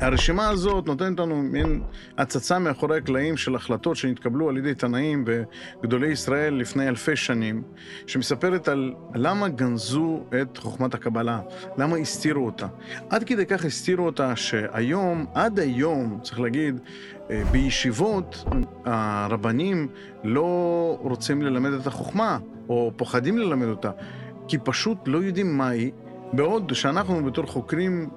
הרשימה הזאת נותנת לנו מין הצצה מאחורי הקלעים של החלטות שנתקבלו על ידי תנאים וגדולי ישראל לפני אלפי שנים, שמספרת על למה גנזו את חוכמת הקבלה, למה הסתירו אותה. עד כדי כך הסתירו אותה שהיום, עד היום, צריך להגיד, אה, בישיבות הרבנים לא רוצים ללמד את החוכמה, או פוחדים ללמד אותה, כי פשוט לא יודעים מהי, בעוד שאנחנו בתור חוקרים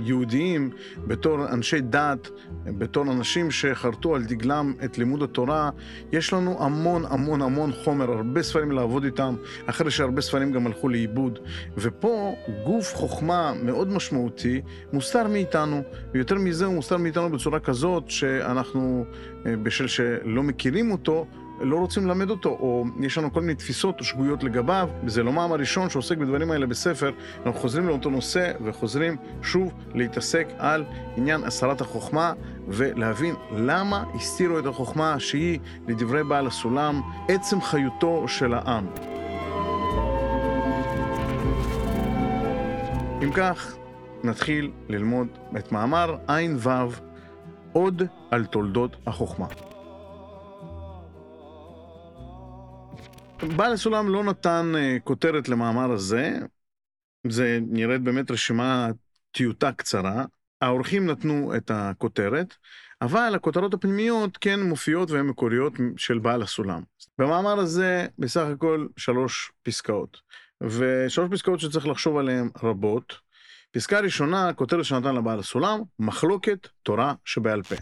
יהודיים, בתור אנשי דת, בתור אנשים שחרטו על דגלם את לימוד התורה, יש לנו המון המון המון חומר, הרבה ספרים לעבוד איתם, אחרי שהרבה ספרים גם הלכו לאיבוד. ופה גוף חוכמה מאוד משמעותי מוסתר מאיתנו, ויותר מזה הוא מוסתר מאיתנו בצורה כזאת שאנחנו, אה, בשל שלא מכירים אותו, לא רוצים ללמד אותו, או יש לנו כל מיני תפיסות או שגויות לגביו, וזה לא מעם הראשון שעוסק בדברים האלה בספר, אנחנו חוזרים לאותו נושא וחוזרים שוב להתעסק על עניין הסרת החוכמה ולהבין למה הסתירו את החוכמה שהיא, לדברי בעל הסולם, עצם חיותו של העם. אם כך, נתחיל ללמוד את מאמר ע"ו עוד על תולדות החוכמה. בעל הסולם לא נתן uh, כותרת למאמר הזה, זה נראית באמת רשימה טיוטה קצרה. האורחים נתנו את הכותרת, אבל הכותרות הפנימיות כן מופיעות והן מקוריות של בעל הסולם. במאמר הזה בסך הכל שלוש פסקאות, ושלוש פסקאות שצריך לחשוב עליהן רבות. פסקה ראשונה, כותרת שנתן לבעל הסולם, מחלוקת תורה שבעל פה.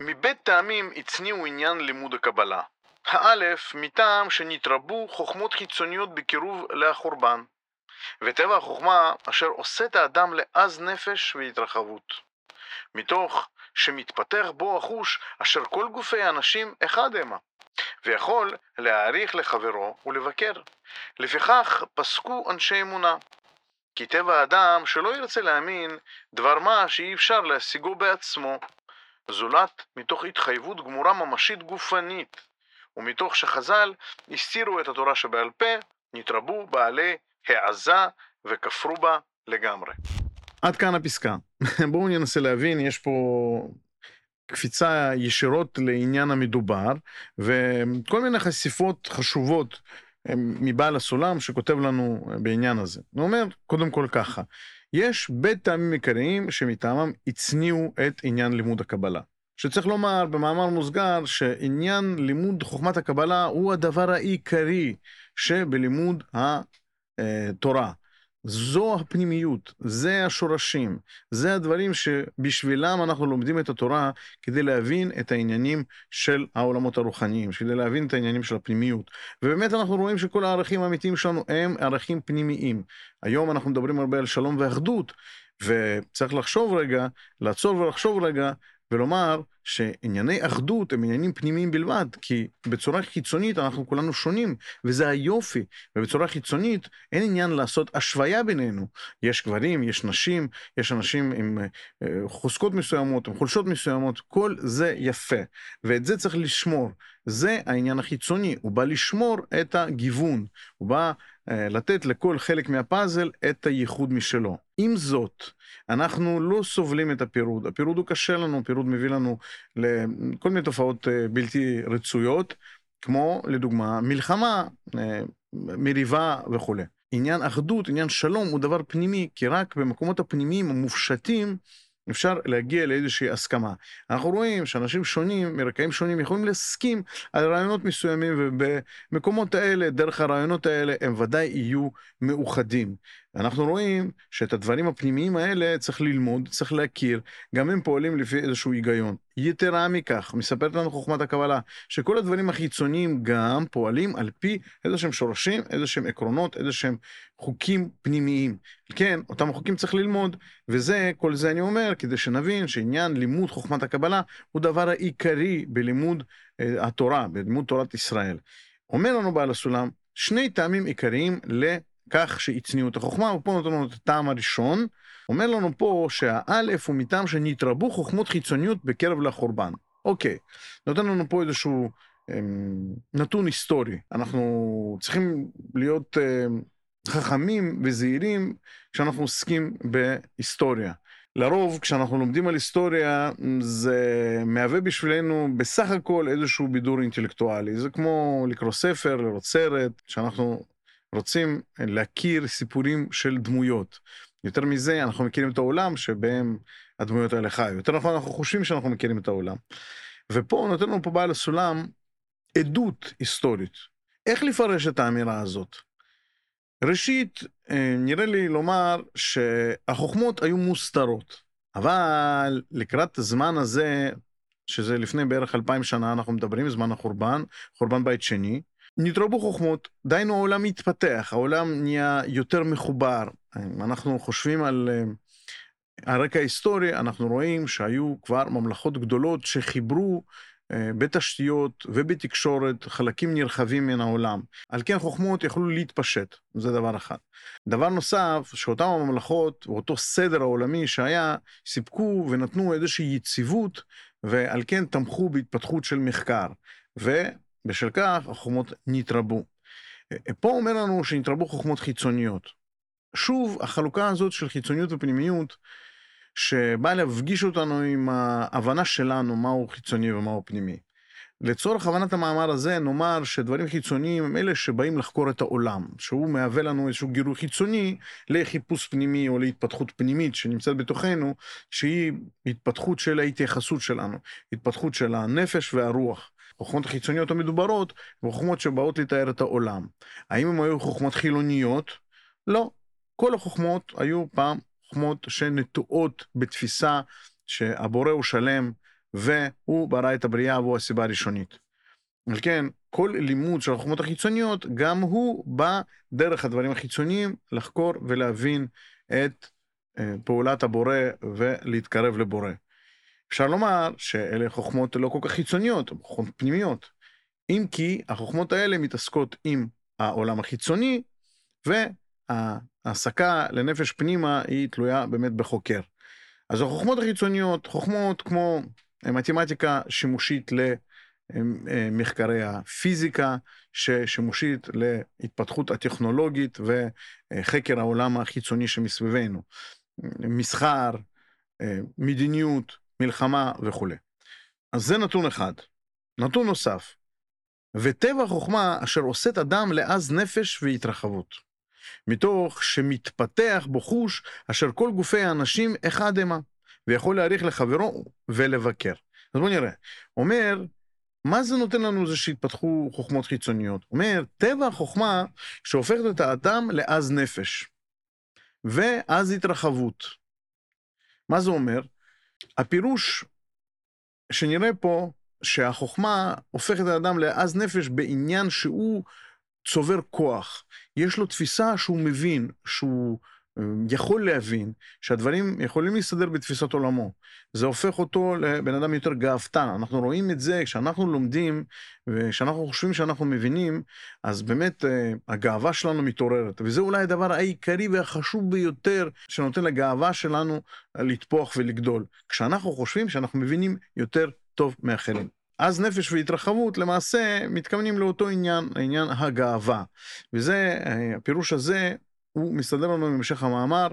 מבית טעמים הצניעו עניין לימוד הקבלה. האלף, מטעם שנתרבו חוכמות חיצוניות בקירוב לחורבן, וטבע החוכמה אשר עושה את האדם לעז נפש והתרחבות. מתוך שמתפתח בו החוש אשר כל גופי האנשים אחד המה, ויכול להעריך לחברו ולבקר. לפיכך פסקו אנשי אמונה. כי טבע האדם שלא ירצה להאמין דבר מה שאי אפשר להשיגו בעצמו, זולת מתוך התחייבות גמורה ממשית גופנית, ומתוך שחז"ל הסתירו את התורה שבעל פה, נתרבו בעלי העזה וכפרו בה לגמרי. עד כאן הפסקה. בואו ננסה להבין, יש פה קפיצה ישירות לעניין המדובר, וכל מיני חשיפות חשובות מבעל הסולם שכותב לנו בעניין הזה. הוא אומר, קודם כל ככה, יש בית טעמים עיקריים שמטעמם הצניעו את עניין לימוד הקבלה. שצריך לומר במאמר מוסגר שעניין לימוד חוכמת הקבלה הוא הדבר העיקרי שבלימוד התורה. זו הפנימיות, זה השורשים, זה הדברים שבשבילם אנחנו לומדים את התורה כדי להבין את העניינים של העולמות הרוחניים, כדי להבין את העניינים של הפנימיות. ובאמת אנחנו רואים שכל הערכים האמיתיים שלנו הם ערכים פנימיים. היום אנחנו מדברים הרבה על שלום ואחדות, וצריך לחשוב רגע, לעצור ולחשוב רגע, ולומר שענייני אחדות הם עניינים פנימיים בלבד, כי בצורה חיצונית אנחנו כולנו שונים, וזה היופי. ובצורה חיצונית אין עניין לעשות השוויה בינינו. יש גברים, יש נשים, יש אנשים עם אה, חוזקות מסוימות, עם חולשות מסוימות, כל זה יפה. ואת זה צריך לשמור. זה העניין החיצוני, הוא בא לשמור את הגיוון, הוא בא אה, לתת לכל חלק מהפאזל את הייחוד משלו. עם זאת, אנחנו לא סובלים את הפירוד, הפירוד הוא קשה לנו, הפירוד מביא לנו לכל מיני תופעות אה, בלתי רצויות, כמו לדוגמה מלחמה, אה, מריבה וכולי. עניין אחדות, עניין שלום הוא דבר פנימי, כי רק במקומות הפנימיים המופשטים אפשר להגיע לאיזושהי הסכמה. אנחנו רואים שאנשים שונים, מרקעים שונים, יכולים להסכים על רעיונות מסוימים, ובמקומות האלה, דרך הרעיונות האלה, הם ודאי יהיו מאוחדים. אנחנו רואים שאת הדברים הפנימיים האלה צריך ללמוד, צריך להכיר, גם הם פועלים לפי איזשהו היגיון. יתרה מכך, מספרת לנו חוכמת הקבלה, שכל הדברים החיצוניים גם פועלים על פי איזה שהם שורשים, איזה שהם עקרונות, איזה שהם חוקים פנימיים. כן, אותם החוקים צריך ללמוד, וזה, כל זה אני אומר, כדי שנבין שעניין לימוד חוכמת הקבלה הוא דבר העיקרי בלימוד אה, התורה, בלימוד תורת ישראל. אומר לנו בעל הסולם, שני טעמים עיקריים ל... כך שהצניעו את החוכמה, ופה נותן לנו את הטעם הראשון. אומר לנו פה שהאלף הוא מטעם שנתרבו חוכמות חיצוניות בקרב לחורבן. אוקיי, נותן לנו פה איזשהו אמ, נתון היסטורי. אנחנו צריכים להיות אמ, חכמים וזהירים כשאנחנו עוסקים בהיסטוריה. לרוב כשאנחנו לומדים על היסטוריה זה מהווה בשבילנו בסך הכל איזשהו בידור אינטלקטואלי. זה כמו לקרוא ספר, לראות סרט, שאנחנו רוצים להכיר סיפורים של דמויות. יותר מזה, אנחנו מכירים את העולם שבהם הדמויות האלה חיו. יותר נכון, אנחנו חושבים שאנחנו מכירים את העולם. ופה נותן לנו פה בעל הסולם עדות היסטורית. איך לפרש את האמירה הזאת? ראשית, אה, נראה לי לומר שהחוכמות היו מוסתרות, אבל לקראת הזמן הזה, שזה לפני בערך אלפיים שנה, אנחנו מדברים, זמן החורבן, חורבן בית שני, נתרבו חוכמות, דהיינו העולם התפתח, העולם נהיה יותר מחובר. אם אנחנו חושבים על אה, הרקע ההיסטורי, אנחנו רואים שהיו כבר ממלכות גדולות שחיברו אה, בתשתיות ובתקשורת חלקים נרחבים מן העולם. על כן חוכמות יכלו להתפשט, זה דבר אחד. דבר נוסף, שאותן הממלכות ואותו סדר העולמי שהיה, סיפקו ונתנו איזושהי יציבות, ועל כן תמכו בהתפתחות של מחקר. ובשל כך החוכמות נתרבו. אה, פה אומר לנו שנתרבו חוכמות חיצוניות. שוב, החלוקה הזאת של חיצוניות ופנימיות שבא להפגיש אותנו עם ההבנה שלנו מהו חיצוני ומהו פנימי. לצורך הבנת המאמר הזה נאמר שדברים חיצוניים הם אלה שבאים לחקור את העולם, שהוא מהווה לנו איזשהו גירוי חיצוני לחיפוש פנימי או להתפתחות פנימית שנמצאת בתוכנו, שהיא התפתחות של ההתייחסות שלנו, התפתחות של הנפש והרוח. החוכמות החיצוניות המדוברות חוכמות שבאות לתאר את העולם. האם הן היו חוכמות חילוניות? לא. כל החוכמות היו פעם חוכמות שנטועות בתפיסה שהבורא הוא שלם והוא ברא את הבריאה והוא הסיבה הראשונית. על כן, כל לימוד של החוכמות החיצוניות, גם הוא בא דרך הדברים החיצוניים לחקור ולהבין את אה, פעולת הבורא ולהתקרב לבורא. אפשר לומר שאלה חוכמות לא כל כך חיצוניות, חוכמות פנימיות. אם כי החוכמות האלה מתעסקות עם העולם החיצוני, ההעסקה לנפש פנימה היא תלויה באמת בחוקר. אז החוכמות החיצוניות, חוכמות כמו מתמטיקה שימושית למחקרי הפיזיקה, ששימושית להתפתחות הטכנולוגית וחקר העולם החיצוני שמסביבנו. מסחר, מדיניות, מלחמה וכולי. אז זה נתון אחד. נתון נוסף, וטבע חוכמה אשר עושה את אדם לעז נפש והתרחבות. מתוך שמתפתח בו חוש אשר כל גופי האנשים אחד המה, ויכול להעריך לחברו ולבקר. אז בואו נראה. אומר, מה זה נותן לנו זה שהתפתחו חוכמות חיצוניות? אומר, טבע החוכמה שהופכת את האדם לעז נפש, ועז התרחבות. מה זה אומר? הפירוש שנראה פה, שהחוכמה הופכת האדם לעז נפש בעניין שהוא צובר כוח. יש לו תפיסה שהוא מבין, שהוא יכול להבין, שהדברים יכולים להסתדר בתפיסת עולמו. זה הופך אותו לבן אדם יותר גאוותן. אנחנו רואים את זה כשאנחנו לומדים, וכשאנחנו חושבים שאנחנו מבינים, אז באמת אה, הגאווה שלנו מתעוררת. וזה אולי הדבר העיקרי והחשוב ביותר שנותן לגאווה שלנו לטפוח ולגדול. כשאנחנו חושבים שאנחנו מבינים יותר טוב מאחרים. אז נפש והתרחבות למעשה מתכוונים לאותו עניין, העניין הגאווה. וזה, אה, הפירוש הזה, הוא מסתדר לנו במשך המאמר.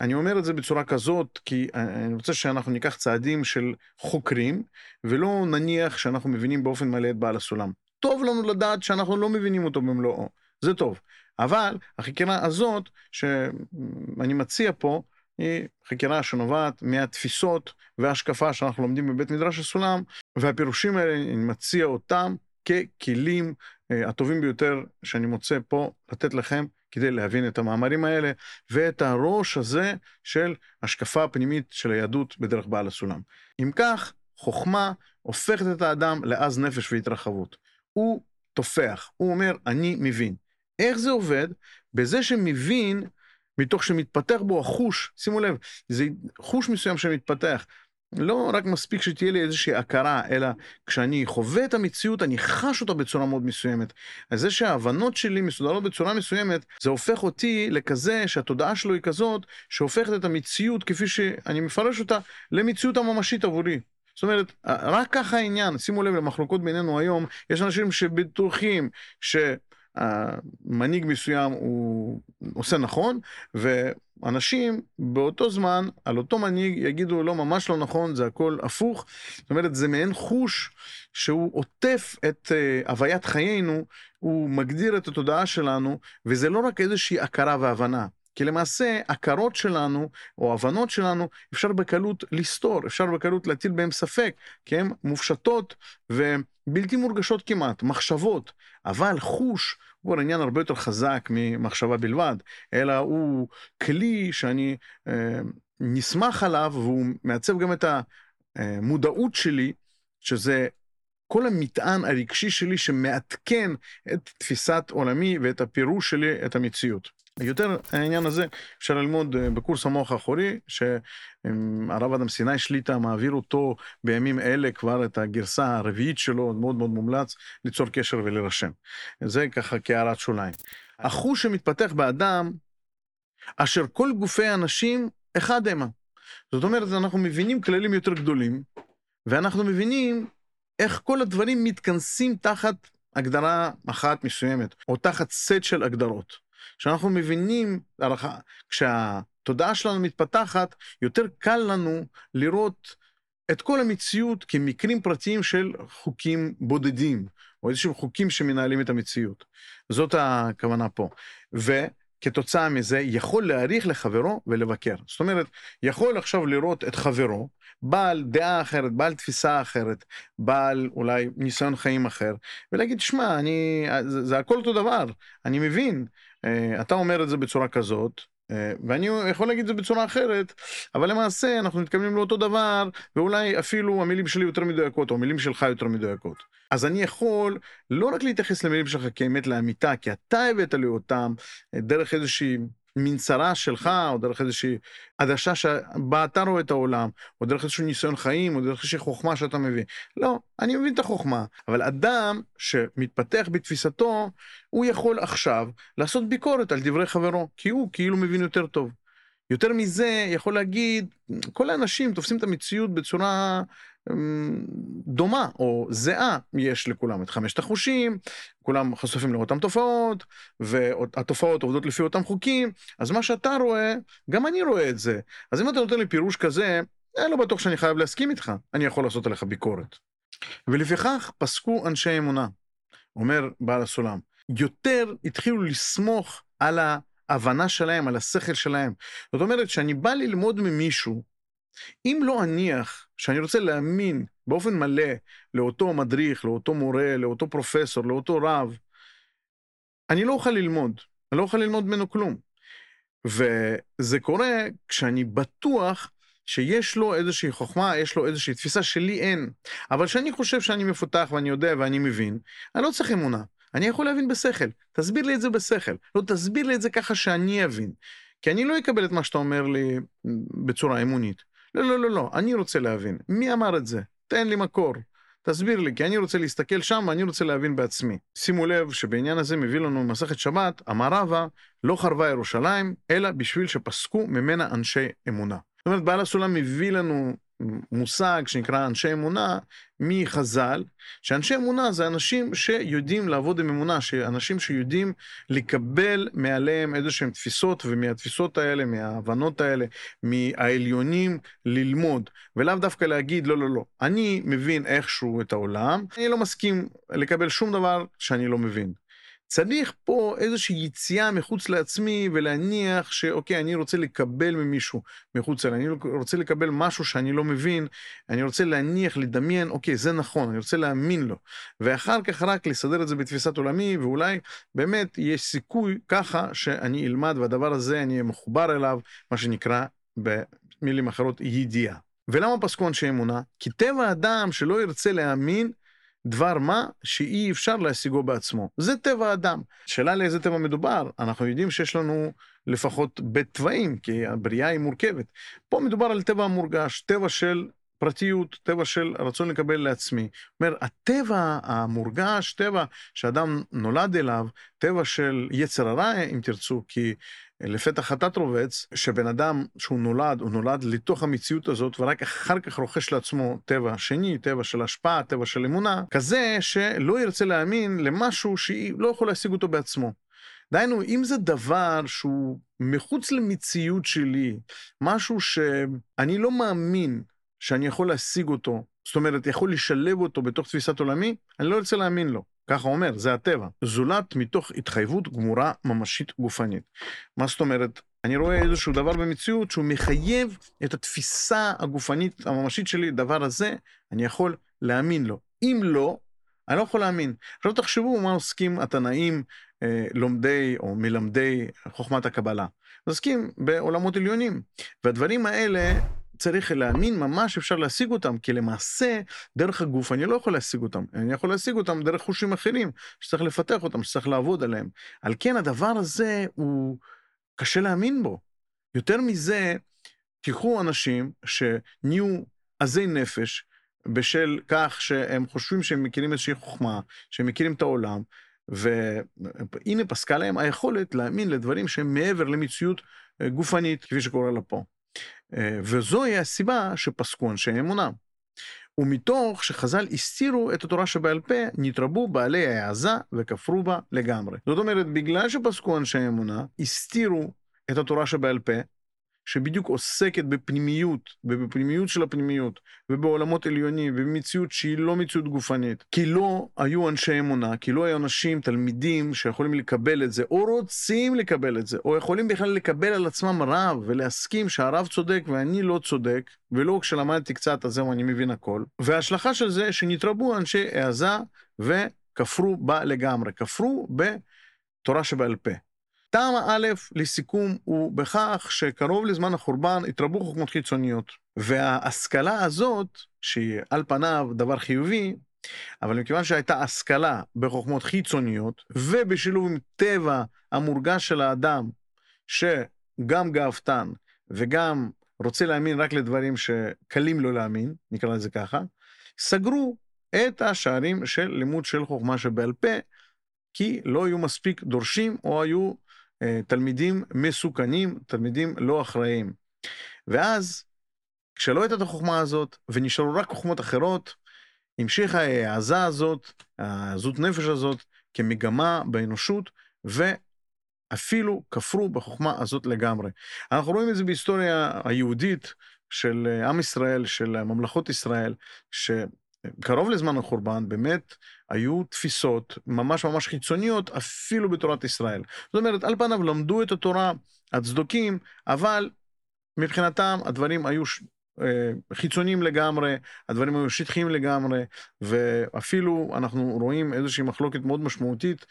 אני אומר את זה בצורה כזאת, כי אה, אני רוצה שאנחנו ניקח צעדים של חוקרים, ולא נניח שאנחנו מבינים באופן מלא את בעל הסולם. טוב לנו לדעת שאנחנו לא מבינים אותו במלואו, זה טוב. אבל החקירה הזאת, שאני מציע פה, היא חקירה שנובעת מהתפיסות וההשקפה שאנחנו לומדים בבית מדרש הסולם, והפירושים האלה, אני מציע אותם ככלים uh, הטובים ביותר שאני מוצא פה לתת לכם כדי להבין את המאמרים האלה, ואת הראש הזה של השקפה פנימית של היהדות בדרך בעל הסולם. אם כך, חוכמה הופכת את האדם לעז נפש והתרחבות. הוא תופח, הוא אומר, אני מבין. איך זה עובד? בזה שמבין מתוך שמתפתח בו החוש, שימו לב, זה חוש מסוים שמתפתח. לא רק מספיק שתהיה לי איזושהי הכרה, אלא כשאני חווה את המציאות, אני חש אותה בצורה מאוד מסוימת. אז זה שההבנות שלי מסודרות בצורה מסוימת, זה הופך אותי לכזה שהתודעה שלו היא כזאת, שהופכת את המציאות כפי שאני מפרש אותה, למציאות הממשית עבורי. זאת אומרת, רק ככה העניין, שימו לב למחלוקות בינינו היום, יש אנשים שבטוחים ש... מנהיג מסוים הוא עושה נכון, ואנשים באותו זמן על אותו מנהיג יגידו לא, ממש לא נכון, זה הכל הפוך. זאת אומרת, זה מעין חוש שהוא עוטף את uh, הוויית חיינו, הוא מגדיר את התודעה שלנו, וזה לא רק איזושהי הכרה והבנה. כי למעשה הכרות שלנו או הבנות שלנו אפשר בקלות לסתור, אפשר בקלות להטיל בהם ספק, כי הן מופשטות ובלתי מורגשות כמעט, מחשבות, אבל חוש הוא עניין הרבה יותר חזק ממחשבה בלבד, אלא הוא כלי שאני אה, נסמך עליו והוא מעצב גם את המודעות שלי, שזה כל המטען הרגשי שלי שמעדכן את תפיסת עולמי ואת הפירוש שלי את המציאות. יותר העניין הזה אפשר ללמוד אה, בקורס המוח האחורי, שהרב אדם סיני שליטה מעביר אותו בימים אלה כבר את הגרסה הרביעית שלו, מאוד מאוד מומלץ ליצור קשר ולהירשם. זה ככה כהערת שוליים. החוש שמתפתח באדם, אשר כל גופי האנשים אחד המה. זאת אומרת, אנחנו מבינים כללים יותר גדולים, ואנחנו מבינים איך כל הדברים מתכנסים תחת הגדרה אחת מסוימת, או תחת סט של הגדרות. כשאנחנו מבינים, כשהתודעה שלנו מתפתחת, יותר קל לנו לראות את כל המציאות כמקרים פרטיים של חוקים בודדים, או איזשהם חוקים שמנהלים את המציאות. זאת הכוונה פה. וכתוצאה מזה יכול להעריך לחברו ולבקר. זאת אומרת, יכול עכשיו לראות את חברו, בעל דעה אחרת, בעל תפיסה אחרת, בעל אולי ניסיון חיים אחר, ולהגיד, שמע, אני, זה, זה הכל אותו דבר, אני מבין, אתה אומר את זה בצורה כזאת, אה, ואני יכול להגיד את זה בצורה אחרת, אבל למעשה אנחנו מתכוונים לאותו דבר, ואולי אפילו המילים שלי יותר מדויקות, או המילים שלך יותר מדויקות. אז אני יכול לא רק להתייחס למילים שלך כאמת לאמיתה, כי אתה הבאת לי אותם אה, דרך איזושהי מין צרה שלך, או דרך איזושהי עדשה שבה אתה רואה את העולם, או דרך איזשהו ניסיון חיים, או דרך איזושהי חוכמה שאתה מביא. לא, אני מבין את החוכמה, אבל אדם שמתפתח בתפיסתו, הוא יכול עכשיו לעשות ביקורת על דברי חברו, כי הוא כאילו מבין יותר טוב. יותר מזה, יכול להגיד, כל האנשים תופסים את המציאות בצורה דומה או זהה, יש לכולם את חמשת החושים, כולם חשופים לאותן תופעות, והתופעות עובדות לפי אותם חוקים, אז מה שאתה רואה, גם אני רואה את זה. אז אם אתה נותן לי פירוש כזה, אני לא בטוח שאני חייב להסכים איתך, אני יכול לעשות עליך ביקורת. ולפיכך פסקו אנשי אמונה, אומר בעל הסולם, יותר התחילו לסמוך על ההבנה שלהם, על השכל שלהם. זאת אומרת, שאני בא ללמוד ממישהו, אם לא אניח שאני רוצה להאמין באופן מלא לאותו מדריך, לאותו מורה, לאותו פרופסור, לאותו רב, אני לא אוכל ללמוד, אני לא אוכל ללמוד ממנו כלום. וזה קורה כשאני בטוח שיש לו איזושהי חוכמה, יש לו איזושהי תפיסה שלי אין. אבל כשאני חושב שאני מפותח ואני יודע ואני מבין, אני לא צריך אמונה. אני יכול להבין בשכל. תסביר לי את זה בשכל. לא, תסביר לי את זה ככה שאני אבין. כי אני לא אקבל את מה שאתה אומר לי בצורה אמונית. לא, לא, לא, לא, אני רוצה להבין. מי אמר את זה? תן לי מקור. תסביר לי, כי אני רוצה להסתכל שם ואני רוצה להבין בעצמי. שימו לב שבעניין הזה מביא לנו מסכת שבת, אמר רבא, לא חרבה ירושלים, אלא בשביל שפסקו ממנה אנשי אמונה. זאת אומרת, בעל הסולם מביא לנו מושג שנקרא אנשי אמונה מחז"ל, שאנשי אמונה זה אנשים שיודעים לעבוד עם אמונה, שאנשים שיודעים לקבל מעליהם איזה שהם תפיסות, ומהתפיסות האלה, מההבנות האלה, מהעליונים, ללמוד, ולאו דווקא להגיד לא, לא, לא, אני מבין איכשהו את העולם, אני לא מסכים לקבל שום דבר שאני לא מבין. צריך פה איזושהי יציאה מחוץ לעצמי ולהניח שאוקיי, אני רוצה לקבל ממישהו מחוץ אליי, אני רוצה לקבל משהו שאני לא מבין, אני רוצה להניח, לדמיין, אוקיי, זה נכון, אני רוצה להאמין לו. ואחר כך רק לסדר את זה בתפיסת עולמי, ואולי באמת יש סיכוי ככה שאני אלמד והדבר הזה אני אהיה מחובר אליו, מה שנקרא במילים אחרות ידיעה. ולמה פסקו אנשי אמונה? כי טבע האדם שלא ירצה להאמין דבר מה שאי אפשר להשיגו בעצמו. זה טבע האדם. שאלה לאיזה טבע מדובר, אנחנו יודעים שיש לנו לפחות בתוואים, כי הבריאה היא מורכבת. פה מדובר על טבע המורגש, טבע של פרטיות, טבע של רצון לקבל לעצמי. זאת אומרת, הטבע המורגש, טבע שאדם נולד אליו, טבע של יצר הרע, אם תרצו, כי לפתע חטאת רובץ, שבן אדם שהוא נולד, הוא נולד לתוך המציאות הזאת, ורק אחר כך רוכש לעצמו טבע שני, טבע של השפעה, טבע של אמונה, כזה שלא ירצה להאמין למשהו שהיא לא יכול להשיג אותו בעצמו. דהיינו, אם זה דבר שהוא מחוץ למציאות שלי, משהו שאני לא מאמין שאני יכול להשיג אותו, זאת אומרת, יכול לשלב אותו בתוך תפיסת עולמי, אני לא רוצה להאמין לו. ככה אומר, זה הטבע. זולת מתוך התחייבות גמורה ממשית גופנית. מה זאת אומרת? אני רואה איזשהו דבר במציאות שהוא מחייב את התפיסה הגופנית הממשית שלי, דבר הזה, אני יכול להאמין לו. אם לא, אני לא יכול להאמין. עכשיו תחשבו מה עוסקים התנאים אה, לומדי או מלמדי חוכמת הקבלה. עוסקים בעולמות עליונים. והדברים האלה צריך להאמין ממש אפשר להשיג אותם, כי למעשה, דרך הגוף אני לא יכול להשיג אותם. אני יכול להשיג אותם דרך חושים אחרים, שצריך לפתח אותם, שצריך לעבוד עליהם. על כן הדבר הזה הוא קשה להאמין בו. יותר מזה, תיקחו אנשים שנהיו עזי נפש, בשל כך שהם חושבים שהם מכירים איזושהי חוכמה, שהם מכירים את העולם, והנה פסקה להם היכולת להאמין לדברים שהם מעבר למציאות גופנית, כפי שקורה לה פה. אה, וזוהי הסיבה שפסקו אנשי אמונה. ומתוך שחז"ל הסתירו את התורה שבעל פה, נתרבו בעלי העזה וכפרו בה לגמרי. זאת אומרת, בגלל שפסקו אנשי אמונה, הסתירו את התורה שבעל פה, שבדיוק עוסקת בפנימיות, ובפנימיות של הפנימיות, ובעולמות עליונים, ובמציאות שהיא לא מציאות גופנית. כי לא היו אנשי אמונה, כי לא היו אנשים, תלמידים, שיכולים לקבל את זה, או רוצים לקבל את זה, או יכולים בכלל לקבל על עצמם רב, ולהסכים שהרב צודק ואני לא צודק, ולא כשלמדתי קצת, אז זהו, אני מבין הכל. וההשלכה של זה, שנתרבו אנשי העזה וכפרו בה לגמרי. כפרו בתורה שבעל פה. טעם א' לסיכום הוא בכך שקרוב לזמן החורבן התרבו חוכמות חיצוניות. וההשכלה הזאת, שהיא על פניו דבר חיובי, אבל מכיוון שהייתה השכלה בחוכמות חיצוניות, ובשילוב עם טבע המורגש של האדם, שגם גאוותן וגם רוצה להאמין רק לדברים שקלים לו להאמין, נקרא לזה ככה, סגרו את השערים של לימוד של חוכמה שבעל פה, כי לא היו מספיק דורשים או היו תלמידים מסוכנים, תלמידים לא אחראיים. ואז, כשלא הייתה את החוכמה הזאת, ונשארו רק חוכמות אחרות, המשיכה העזה הזאת, העזות נפש הזאת, כמגמה באנושות, ואפילו כפרו בחוכמה הזאת לגמרי. אנחנו רואים את זה בהיסטוריה היהודית של עם ישראל, של ממלכות ישראל, ש... קרוב לזמן החורבן, באמת היו תפיסות ממש ממש חיצוניות, אפילו בתורת ישראל. זאת אומרת, על פניו למדו את התורה הצדוקים, אבל מבחינתם הדברים היו אה, חיצוניים לגמרי, הדברים היו שטחיים לגמרי, ואפילו אנחנו רואים איזושהי מחלוקת מאוד משמעותית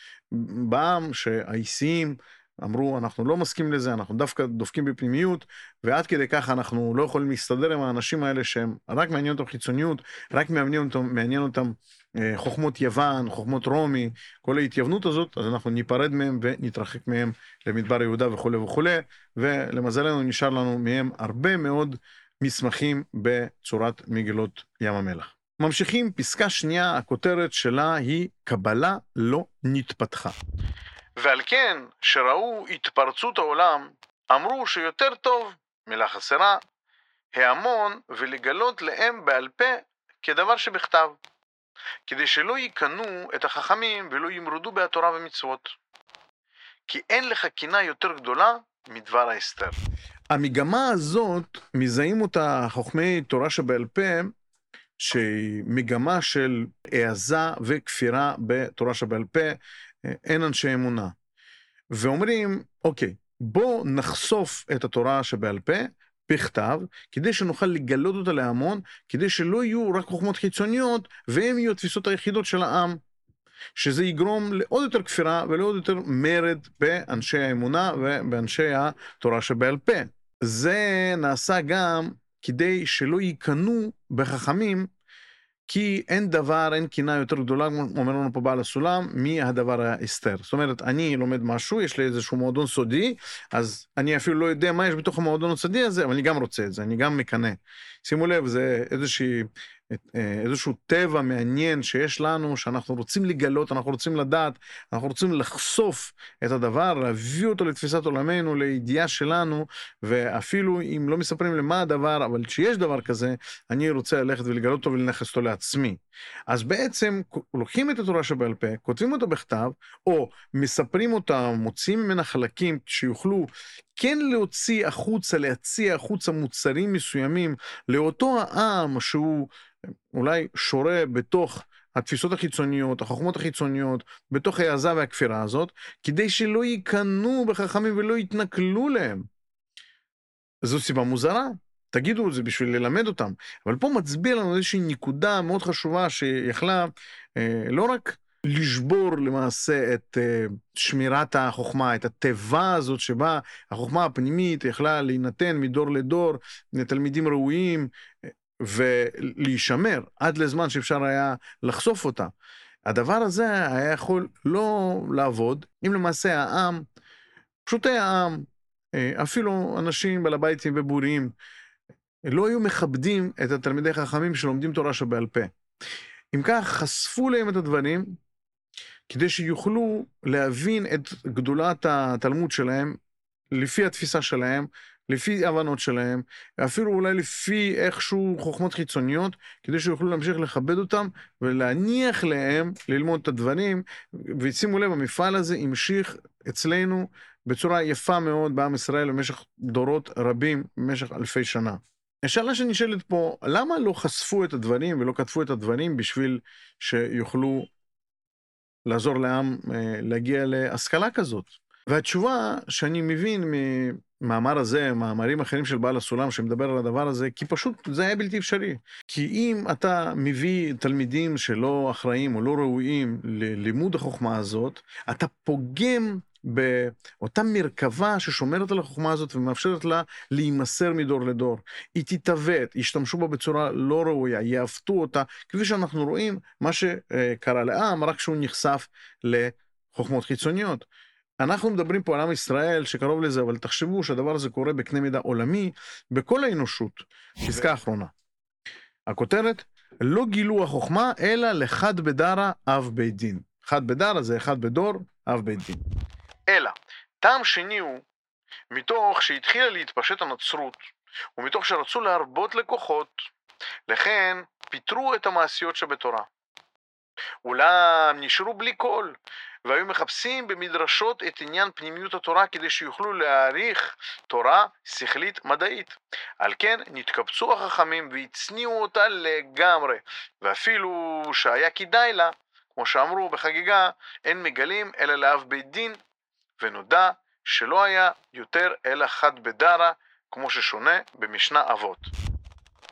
בעם, שהאיסיים אמרו, אנחנו לא מסכימים לזה, אנחנו דווקא דופקים בפנימיות, ועד כדי כך אנחנו לא יכולים להסתדר עם האנשים האלה שהם רק מעניין אותם חיצוניות, רק מעניין אותם, מעניין אותם אה, חוכמות יוון, חוכמות רומי, כל ההתייוונות הזאת, אז אנחנו ניפרד מהם ונתרחק מהם למדבר יהודה וכולי וכולי, ולמזלנו נשאר לנו מהם הרבה מאוד מסמכים בצורת מגילות ים המלח. ממשיכים, פסקה שנייה, הכותרת שלה היא קבלה לא נתפתחה. ועל כן, שראו התפרצות העולם, אמרו שיותר טוב, מילה חסרה, ההמון ולגלות להם בעל פה כדבר שבכתב, כדי שלא יקנו את החכמים ולא ימרדו בהתורה ומצוות. כי אין לך קינה יותר גדולה מדבר ההסתר. המגמה הזאת, מזהים אותה חוכמי תורה שבעל פה, שהיא מגמה של העזה וכפירה בתורה שבעל פה, אין אנשי אמונה. ואומרים, אוקיי, בואו נחשוף את התורה שבעל פה בכתב, כדי שנוכל לגלות אותה להמון, כדי שלא יהיו רק חוכמות חיצוניות, והם יהיו התפיסות היחידות של העם. שזה יגרום לעוד יותר כפירה ולעוד יותר מרד באנשי האמונה ובאנשי התורה שבעל פה. זה נעשה גם כדי שלא ייכנעו בחכמים כי אין דבר, אין קינה יותר גדולה, אומר לנו פה בעל הסולם, מהדבר ההסתר. זאת אומרת, אני לומד משהו, יש לי איזשהו מועדון סודי, אז אני אפילו לא יודע מה יש בתוך המועדון הסודי הזה, אבל אני גם רוצה את זה, אני גם מקנא. שימו לב, זה איזושהי איזשהו טבע מעניין שיש לנו, שאנחנו רוצים לגלות, אנחנו רוצים לדעת, אנחנו רוצים לחשוף את הדבר, להביא אותו לתפיסת עולמנו, לידיעה שלנו, ואפילו אם לא מספרים לי מה הדבר, אבל כשיש דבר כזה, אני רוצה ללכת ולגלות אותו ולנכס אותו לעצמי. אז בעצם לוקחים את התורה שבעל פה, כותבים אותה בכתב, או מספרים אותה, מוציאים ממנה חלקים שיוכלו כן להוציא החוצה, להציע החוצה מוצרים מסוימים לאותו העם שהוא אולי שורה בתוך התפיסות החיצוניות, החוכמות החיצוניות, בתוך העזה והכפירה הזאת, כדי שלא ייכנעו בחכמים ולא יתנכלו להם. זו סיבה מוזרה. תגידו את זה בשביל ללמד אותם. אבל פה מצביע לנו איזושהי נקודה מאוד חשובה שיכלה אה, לא רק לשבור למעשה את uh, שמירת החוכמה, את התיבה הזאת שבה החוכמה הפנימית יכלה להינתן מדור לדור לתלמידים ראויים ולהישמר עד לזמן שאפשר היה לחשוף אותה. הדבר הזה היה יכול לא לעבוד אם למעשה העם, פשוטי העם, אה, אפילו אנשים בעל הביתים ובוריים, לא היו מכבדים את התלמידי חכמים שלומדים תורה שבעל פה. אם כך, חשפו להם את הדברים, כדי שיוכלו להבין את גדולת התלמוד שלהם, לפי התפיסה שלהם, לפי הבנות שלהם, אפילו אולי לפי איכשהו חוכמות חיצוניות, כדי שיוכלו להמשיך לכבד אותם ולהניח להם ללמוד את הדברים. ושימו לב, המפעל הזה המשיך אצלנו בצורה יפה מאוד בעם ישראל במשך דורות רבים, במשך אלפי שנה. השאלה שנשאלת פה, למה לא חשפו את הדברים ולא כתבו את הדברים בשביל שיוכלו לעזור לעם אה, להגיע להשכלה כזאת? והתשובה שאני מבין ממאמר הזה, מאמרים אחרים של בעל הסולם שמדבר על הדבר הזה, כי פשוט זה היה בלתי אפשרי. כי אם אתה מביא תלמידים שלא אחראים או לא ראויים ללימוד החוכמה הזאת, אתה פוגם באותה מרכבה ששומרת על החוכמה הזאת ומאפשרת לה להימסר מדור לדור. היא תתעוות, ישתמשו בה בצורה לא ראויה, יעוותו אותה, כפי שאנחנו רואים מה שקרה לעם, רק כשהוא נחשף לחוכמות חיצוניות. אנחנו מדברים פה על עם ישראל שקרוב לזה, אבל תחשבו שהדבר הזה קורה בקנה מידה עולמי, בכל האנושות. פסקה אחרונה. הכותרת, לא גילו החוכמה, אלא לחד בדרה אב בית דין. חד בדרה זה אחד בדור, אב בית דין. אלא, טעם שני הוא, מתוך שהתחילה להתפשט הנצרות, ומתוך שרצו להרבות לקוחות, לכן פתרו את המעשיות שבתורה. אולם נשארו בלי קול, והיו מחפשים במדרשות את עניין פנימיות התורה כדי שיוכלו להעריך תורה שכלית מדעית. על כן נתקבצו החכמים והצניעו אותה לגמרי, ואפילו שהיה כדאי לה, כמו שאמרו בחגיגה, אין מגלים אלא לאב בית דין, ונודע שלא היה יותר אלא חד בדרא, כמו ששונה במשנה אבות.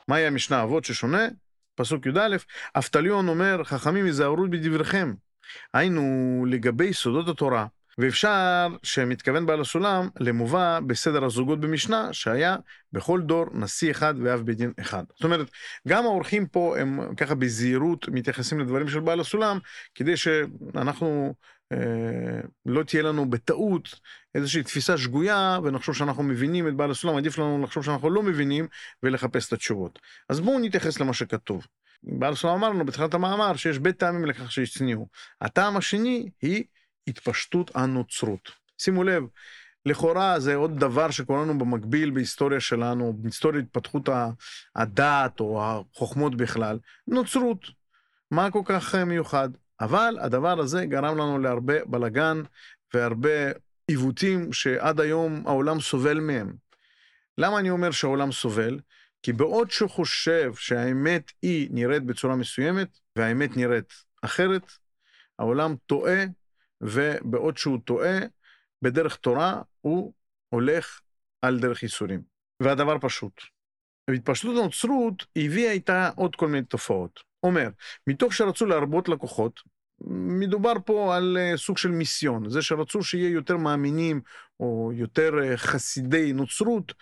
מהי המשנה אבות ששונה? פסוק י"א, אבטליון אומר, חכמים היזהרו בדבריכם. היינו, לגבי סודות התורה, ואפשר שמתכוון בעל הסולם למובא בסדר הזוגות במשנה, שהיה בכל דור נשיא אחד ואב בית דין אחד. זאת אומרת, גם האורחים פה הם ככה בזהירות מתייחסים לדברים של בעל הסולם, כדי שאנחנו אה, לא תהיה לנו בטעות איזושהי תפיסה שגויה ונחשוב שאנחנו מבינים את בעל הסולם, עדיף לנו לחשוב שאנחנו לא מבינים ולחפש את התשובות. אז בואו נתייחס למה שכתוב. בעל הסולם אמר לנו בתחילת המאמר שיש בית טעמים לכך שהצניעו. הטעם השני היא התפשטות הנוצרות. שימו לב, לכאורה זה עוד דבר שקורה לנו במקביל בהיסטוריה שלנו, בהיסטוריה התפתחות הדת או החוכמות בכלל, נוצרות. מה כל כך מיוחד? אבל הדבר הזה גרם לנו להרבה בלגן והרבה עיוותים שעד היום העולם סובל מהם. למה אני אומר שהעולם סובל? כי בעוד שהוא חושב שהאמת היא נראית בצורה מסוימת, והאמת נראית אחרת, העולם טועה, ובעוד שהוא טועה, בדרך תורה הוא הולך על דרך ייסורים. והדבר פשוט. התפשטות הנוצרות הביאה איתה עוד כל מיני תופעות. אומר, מתוך שרצו להרבות לקוחות, מדובר פה על אה, סוג של מיסיון, זה שרצו שיהיה יותר מאמינים או יותר אה, חסידי נוצרות,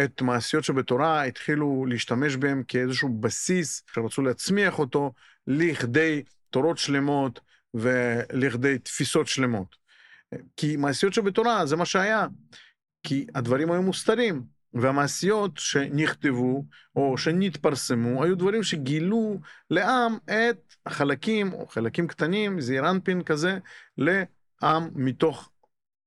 את מעשיות שבתורה התחילו להשתמש בהם כאיזשהו בסיס שרצו להצמיח אותו לכדי תורות שלמות ולכדי תפיסות שלמות. כי מעשיות שבתורה זה מה שהיה, כי הדברים היו מוסתרים, והמעשיות שנכתבו או שנתפרסמו היו דברים שגילו לעם את החלקים או חלקים קטנים, זעיר אנפין כזה, לעם מתוך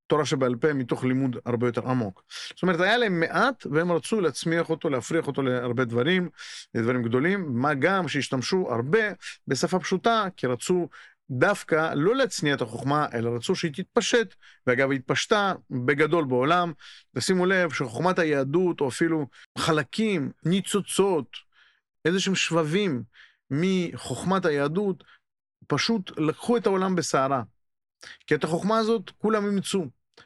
תורה שבעל פה, מתוך לימוד הרבה יותר עמוק. זאת אומרת, היה להם מעט והם רצו להצמיח אותו, להפריח אותו להרבה דברים, לדברים גדולים, מה גם שהשתמשו הרבה בשפה פשוטה, כי רצו דווקא לא להצניע את החוכמה, אלא רצו שהיא תתפשט, ואגב, היא התפשטה בגדול בעולם. תשימו לב שחוכמת היהדות, או אפילו חלקים, ניצוצות, איזה שהם שבבים מחוכמת היהדות, פשוט לקחו את העולם בסערה. כי את החוכמה הזאת כולם אימצו.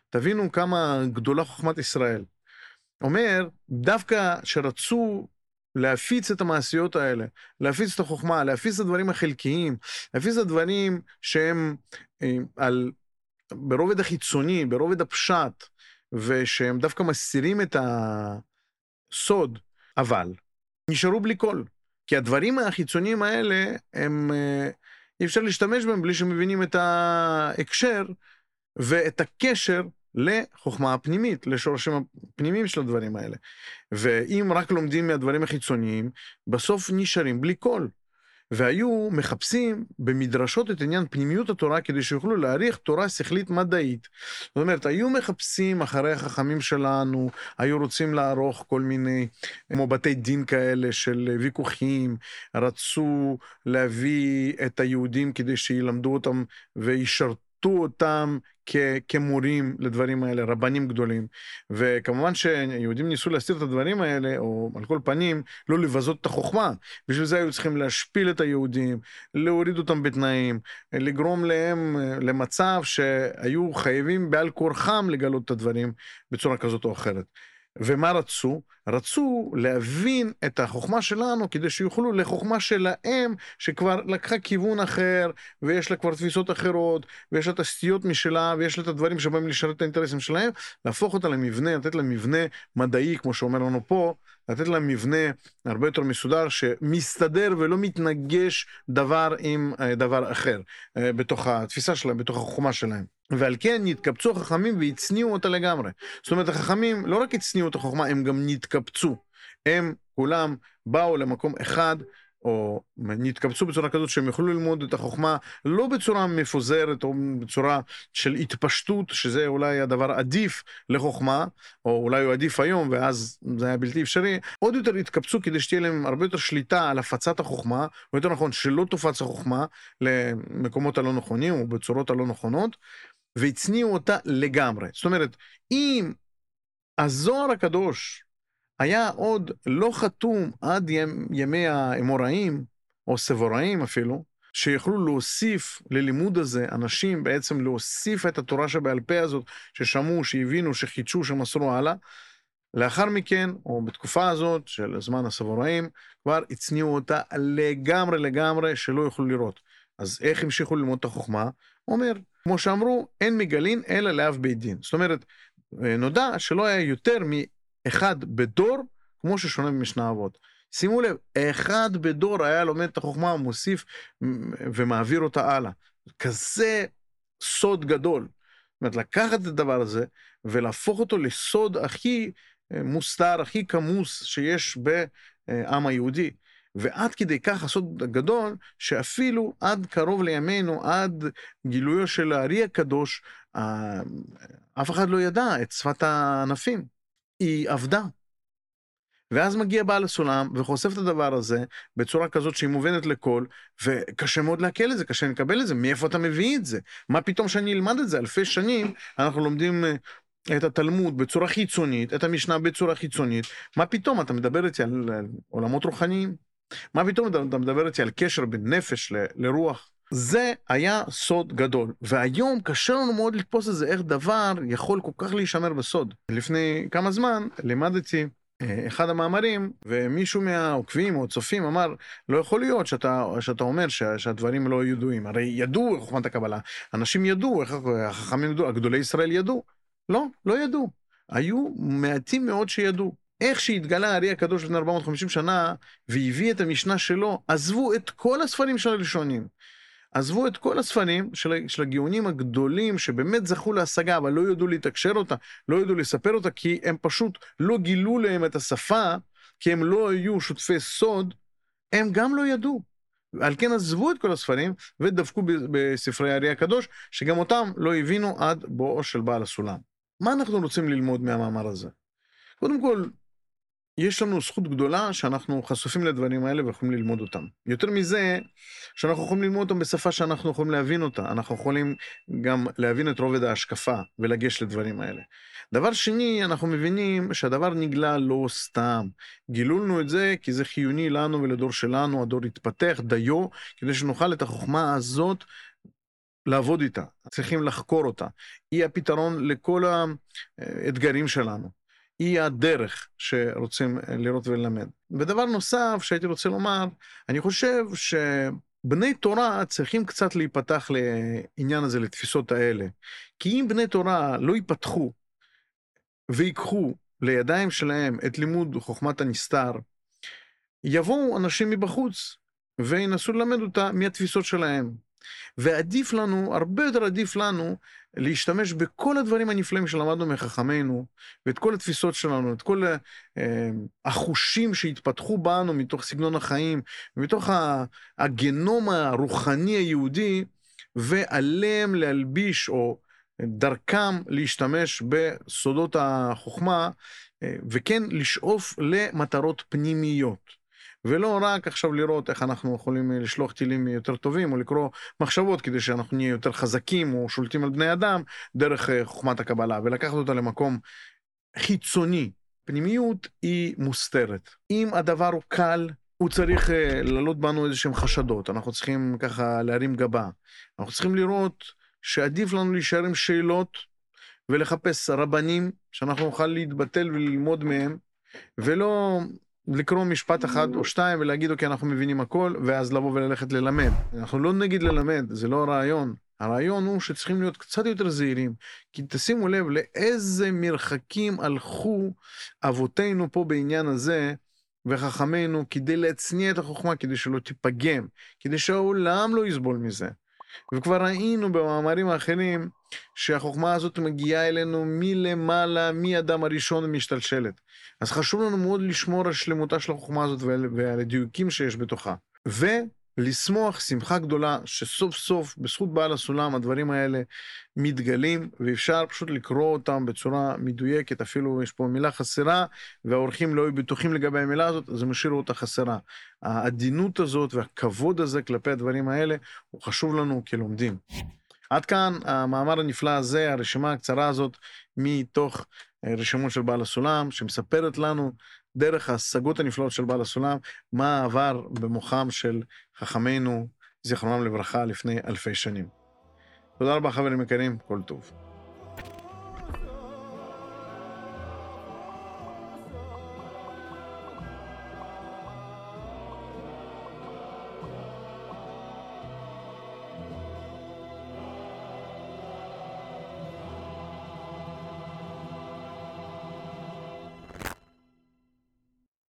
תבינו כמה גדולה חוכמת ישראל. אומר, דווקא שרצו להפיץ את המעשיות האלה, להפיץ את החוכמה, להפיץ את הדברים החלקיים, להפיץ את הדברים שהם אה, על, ברובד החיצוני, ברובד הפשט, ושהם דווקא מסתירים את הסוד, אבל נשארו בלי קול. כי הדברים החיצוניים האלה, הם, אה, אי אפשר להשתמש בהם בלי שמבינים את ההקשר ואת הקשר לחוכמה הפנימית, לשורשים הפנימיים של הדברים האלה. ואם רק לומדים מהדברים החיצוניים, בסוף נשארים בלי קול. והיו מחפשים במדרשות את עניין פנימיות התורה כדי שיוכלו להעריך תורה שכלית מדעית. זאת אומרת, היו מחפשים אחרי החכמים שלנו, היו רוצים לערוך כל מיני, כמו בתי דין כאלה של ויכוחים, רצו להביא את היהודים כדי שילמדו אותם וישרתו. אותם כ, כמורים לדברים האלה, רבנים גדולים. וכמובן שיהודים ניסו להסתיר את הדברים האלה, או על כל פנים, לא לבזות את החוכמה. בשביל זה היו צריכים להשפיל את היהודים, להוריד אותם בתנאים, לגרום להם למצב שהיו חייבים בעל כורחם לגלות את הדברים בצורה כזאת או אחרת. ומה רצו? רצו להבין את החוכמה שלנו כדי שיוכלו לחוכמה שלהם, שכבר לקחה כיוון אחר, ויש לה כבר תפיסות אחרות, ויש לה תשתיות משלה, ויש לה את הדברים שבאים לשרת את האינטרסים שלהם, להפוך אותה למבנה, לתת לה מבנה מדעי, כמו שאומר לנו פה, לתת לה מבנה הרבה יותר מסודר, שמסתדר ולא מתנגש דבר עם אה, דבר אחר, אה, בתוך התפיסה שלהם, בתוך החוכמה שלהם. ועל כן נתקבצו החכמים והצניעו אותה לגמרי. זאת אומרת, החכמים לא רק הצניעו את החוכמה, הם גם נתקבצו. הם כולם באו למקום אחד, או נתקבצו בצורה כזאת שהם יוכלו ללמוד את החוכמה לא בצורה מפוזרת או בצורה של התפשטות, שזה אולי הדבר עדיף לחוכמה, או אולי הוא עדיף היום ואז זה היה בלתי אפשרי, עוד יותר התקבצו כדי שתהיה להם הרבה יותר שליטה על הפצת החוכמה, או יותר נכון שלא תופץ החוכמה למקומות הלא נכונים או בצורות הלא נכונות, והצניעו אותה לגמרי. זאת אומרת, אם הזוהר הקדוש היה עוד לא חתום עד ימי האמוראים, או סבוראים אפילו, שיכלו להוסיף ללימוד הזה אנשים, בעצם להוסיף את התורה שבעל פה הזאת, ששמעו, שהבינו, שחידשו, שמסרו הלאה. לאחר מכן, או בתקופה הזאת של זמן הסבוראים, כבר הצניעו אותה לגמרי לגמרי, שלא יוכלו לראות. אז איך המשיכו ללמוד את החוכמה? אומר, כמו שאמרו, אין מגלין אלא לאב בית דין. זאת אומרת, נודע שלא היה יותר מאחד בדור, כמו ששונה במשנה אבות. שימו לב, אחד בדור היה לומד את החוכמה, מוסיף ומעביר אותה הלאה. כזה סוד גדול. זאת אומרת, לקחת את הדבר הזה ולהפוך אותו לסוד הכי מוסתר, הכי כמוס שיש בעם היהודי. ועד כדי כך הסוד גדול, שאפילו עד קרוב לימינו, עד גילויו של הארי הקדוש, אף אחד לא ידע את שפת הענפים. היא עבדה. ואז מגיע בעל הסולם וחושף את הדבר הזה בצורה כזאת שהיא מובנת לכל, וקשה מאוד לעכל את זה, קשה לקבל את זה, מאיפה אתה מביא את זה? מה פתאום שאני אלמד את זה? אלפי שנים אנחנו לומדים אה, את התלמוד בצורה חיצונית, את המשנה בצורה חיצונית, מה פתאום אתה מדבר איתי על עולמות רוחניים? מה פתאום אתה מדבר איתי על קשר בין נפש ל, לרוח? זה היה סוד גדול, והיום קשה לנו מאוד לתפוס את זה, איך דבר יכול כל כך להישמר בסוד. לפני כמה זמן לימדתי אה, אחד המאמרים, ומישהו מהעוקבים או הצופים אמר, לא יכול להיות שאתה, שאתה אומר שה, שהדברים לא ידועים. הרי ידעו חוכמת הקבלה, אנשים ידעו, החכמים ידעו, הגדולי ישראל ידעו. לא, לא ידעו. היו מעטים מאוד שידעו. איך שהתגלה הארי הקדוש לפני 450 שנה והביא את המשנה שלו, עזבו את כל הספרים של הראשונים. עזבו את כל הספרים של, של הגאונים הגדולים שבאמת זכו להשגה, אבל לא ידעו לתקשר אותה, לא ידעו לספר אותה, כי הם פשוט לא גילו להם את השפה, כי הם לא היו שותפי סוד, הם גם לא ידעו. על כן עזבו את כל הספרים ודבקו בספרי הארי הקדוש, שגם אותם לא הבינו עד בואו של בעל הסולם. מה אנחנו רוצים ללמוד מהמאמר הזה? קודם כל, יש לנו זכות גדולה שאנחנו חשופים לדברים האלה ויכולים ללמוד אותם. יותר מזה, שאנחנו יכולים ללמוד אותם בשפה שאנחנו יכולים להבין אותה. אנחנו יכולים גם להבין את רובד ההשקפה ולגש לדברים האלה. דבר שני, אנחנו מבינים שהדבר נגלה לא סתם. גילו לנו את זה כי זה חיוני לנו ולדור שלנו, הדור יתפתח דיו, כדי שנוכל את החוכמה הזאת לעבוד איתה. צריכים לחקור אותה. היא הפתרון לכל האתגרים שלנו. היא הדרך שרוצים לראות וללמד. ודבר נוסף שהייתי רוצה לומר, אני חושב שבני תורה צריכים קצת להיפתח לעניין הזה, לתפיסות האלה. כי אם בני תורה לא ייפתחו ויקחו לידיים שלהם את לימוד חוכמת הנסתר, יבואו אנשים מבחוץ וינסו ללמד אותה מהתפיסות שלהם. ועדיף לנו, הרבה יותר עדיף לנו, להשתמש בכל הדברים הנפלאים שלמדנו מחכמינו, ואת כל התפיסות שלנו, את כל אה, החושים שהתפתחו בנו מתוך סגנון החיים, מתוך הגנום הרוחני היהודי, ועליהם להלביש, או דרכם להשתמש בסודות החוכמה, אה, וכן לשאוף למטרות פנימיות. ולא רק עכשיו לראות איך אנחנו יכולים אה, לשלוח טילים יותר טובים, או לקרוא מחשבות כדי שאנחנו נהיה יותר חזקים או שולטים על בני אדם דרך אה, חוכמת הקבלה, ולקחת אותה למקום חיצוני. פנימיות היא מוסתרת. אם הדבר הוא קל, הוא צריך uh, להעלות בנו איזה שהם חשדות, אנחנו צריכים ככה להרים גבה. אנחנו צריכים לראות שעדיף לנו להישאר עם שאלות ולחפש רבנים שאנחנו נוכל להתבטל וללמוד מהם, ולא לקרוא משפט אחד או שתיים ולהגיד אוקיי אנחנו מבינים הכל ואז לבוא וללכת ללמד. אנחנו לא נגיד ללמד, זה לא הרעיון. הרעיון הוא שצריכים להיות קצת יותר זהירים, כי תשימו לב לאיזה מרחקים הלכו אבותינו פה בעניין הזה וחכמינו כדי להצניע את החוכמה, כדי שלא תיפגם, כדי שהעולם לא יסבול מזה. וכבר ראינו במאמרים האחרים שהחוכמה הזאת מגיעה אלינו מלמעלה, מאדם הראשון ומשתלשלת. אז חשוב לנו מאוד לשמור על שלמותה של החוכמה הזאת ועל הדיוקים שיש בתוכה. ולשמוח שמחה גדולה שסוף סוף בזכות בעל הסולם הדברים האלה מתגלים ואפשר פשוט לקרוא אותם בצורה מדויקת אפילו יש פה מילה חסרה והאורחים לא היו בטוחים לגבי המילה הזאת אז הם השאירו אותה חסרה. העדינות הזאת והכבוד הזה כלפי הדברים האלה הוא חשוב לנו כלומדים. עד כאן המאמר הנפלא הזה, הרשימה הקצרה הזאת מתוך אה, רשימות של בעל הסולם, שמספרת לנו דרך ההשגות הנפלאות של בעל הסולם, מה עבר במוחם של חכמינו, זיכרונם לברכה, לפני אלפי שנים. תודה רבה חברים יקרים, כל טוב.